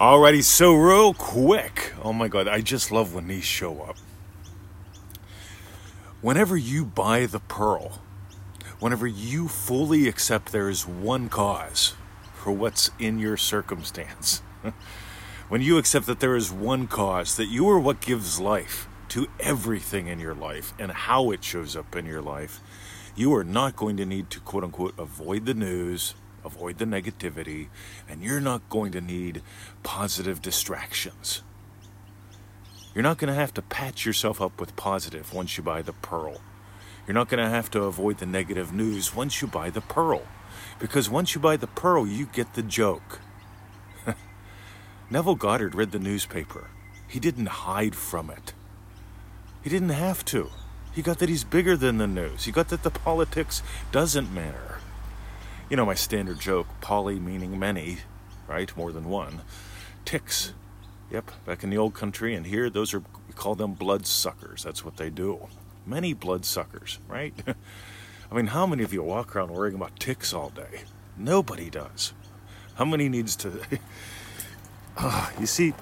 Alrighty, so real quick. Oh my god, I just love when these show up. Whenever you buy the pearl, whenever you fully accept there is one cause for what's in your circumstance, when you accept that there is one cause, that you are what gives life to everything in your life and how it shows up in your life, you are not going to need to quote unquote avoid the news avoid the negativity, and you're not going to need positive distractions. You're not going to have to patch yourself up with positive once you buy the pearl. You're not going to have to avoid the negative news once you buy the pearl. Because once you buy the pearl, you get the joke. Neville Goddard read the newspaper. He didn't hide from it. He didn't have to. He got that he's bigger than the news. He got that the politics doesn't matter you know, my standard joke, poly meaning many, right? More than one. Ticks. Yep, back in the old country and here, those are, we call them blood suckers. That's what they do. Many blood suckers, right? I mean, how many of you walk around worrying about ticks all day? Nobody does. How many needs to. uh, you see,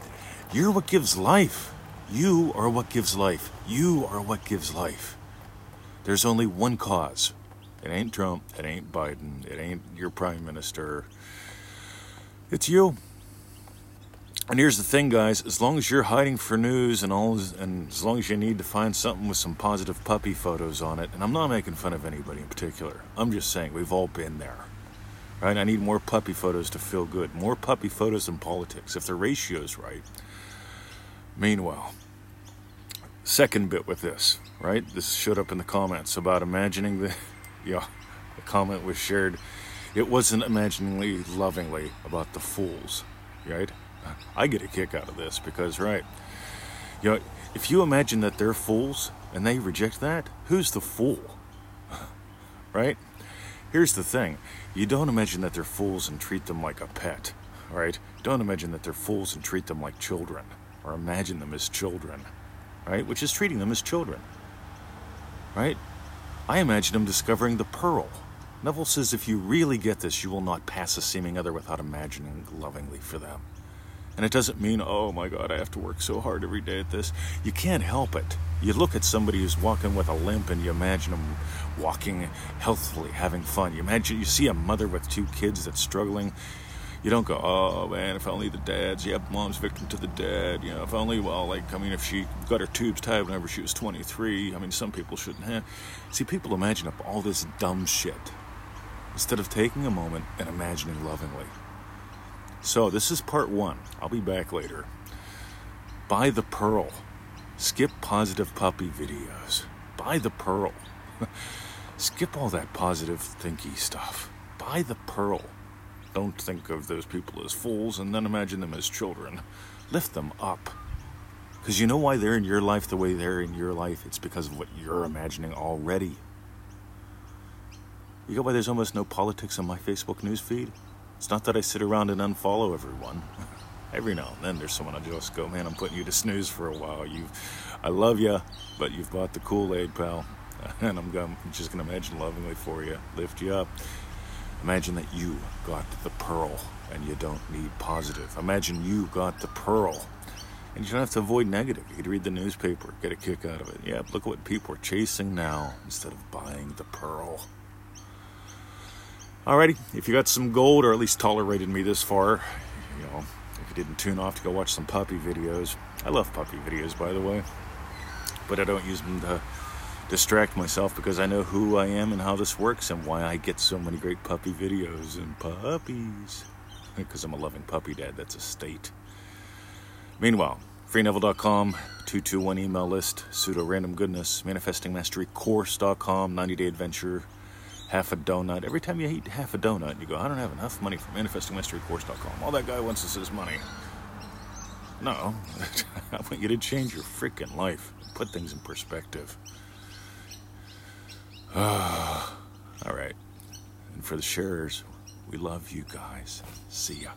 you're what gives life. You are what gives life. You are what gives life. There's only one cause it ain't Trump. It ain't Biden. It ain't your prime minister. It's you. And here's the thing, guys. As long as you're hiding for news and all, and as long as you need to find something with some positive puppy photos on it, and I'm not making fun of anybody in particular. I'm just saying we've all been there, right? I need more puppy photos to feel good. More puppy photos in politics, if the ratio's right. Meanwhile, second bit with this, right? This showed up in the comments about imagining the yeah, the comment was shared. It wasn't imaginingly lovingly about the fools, right? I get a kick out of this because, right, you know, if you imagine that they're fools and they reject that, who's the fool? right? Here's the thing you don't imagine that they're fools and treat them like a pet, right? Don't imagine that they're fools and treat them like children, or imagine them as children, right? Which is treating them as children, right? I imagine him discovering the pearl. Neville says if you really get this, you will not pass a seeming other without imagining lovingly for them. And it doesn't mean, oh my God, I have to work so hard every day at this. You can't help it. You look at somebody who's walking with a limp and you imagine them walking healthily, having fun. You imagine, you see a mother with two kids that's struggling you don't go, oh man, if only the dad's, yep, mom's victim to the dad, you know, if only, well, like, I mean, if she got her tubes tied whenever she was 23, I mean, some people shouldn't have. See, people imagine up all this dumb shit instead of taking a moment and imagining lovingly. So, this is part one. I'll be back later. Buy the pearl. Skip positive puppy videos. Buy the pearl. Skip all that positive thinky stuff. Buy the pearl. Don't think of those people as fools and then imagine them as children. Lift them up. Because you know why they're in your life the way they're in your life? It's because of what you're imagining already. You go why there's almost no politics on my Facebook news feed? It's not that I sit around and unfollow everyone. Every now and then there's someone I just go, man, I'm putting you to snooze for a while. You, I love you, but you've bought the Kool-Aid, pal. And I'm, I'm just going to imagine lovingly for you, lift you up. Imagine that you got the pearl and you don't need positive. Imagine you got the pearl and you don't have to avoid negative. You could read the newspaper, get a kick out of it. Yeah, look at what people are chasing now instead of buying the pearl. Alrighty, if you got some gold or at least tolerated me this far, you know, if you didn't tune off to go watch some puppy videos. I love puppy videos, by the way, but I don't use them to distract myself because I know who I am and how this works and why I get so many great puppy videos and puppies. Because I'm a loving puppy dad, that's a state. Meanwhile, freeneville.com, 221 email list, pseudo random goodness, manifestingmasterycourse.com, 90 day adventure, half a donut. Every time you eat half a donut, you go, I don't have enough money for manifestingmasterycourse.com. All that guy wants is his money. No, I want you to change your freaking life, put things in perspective. Ah. All right. And for the sharers, we love you guys. See ya.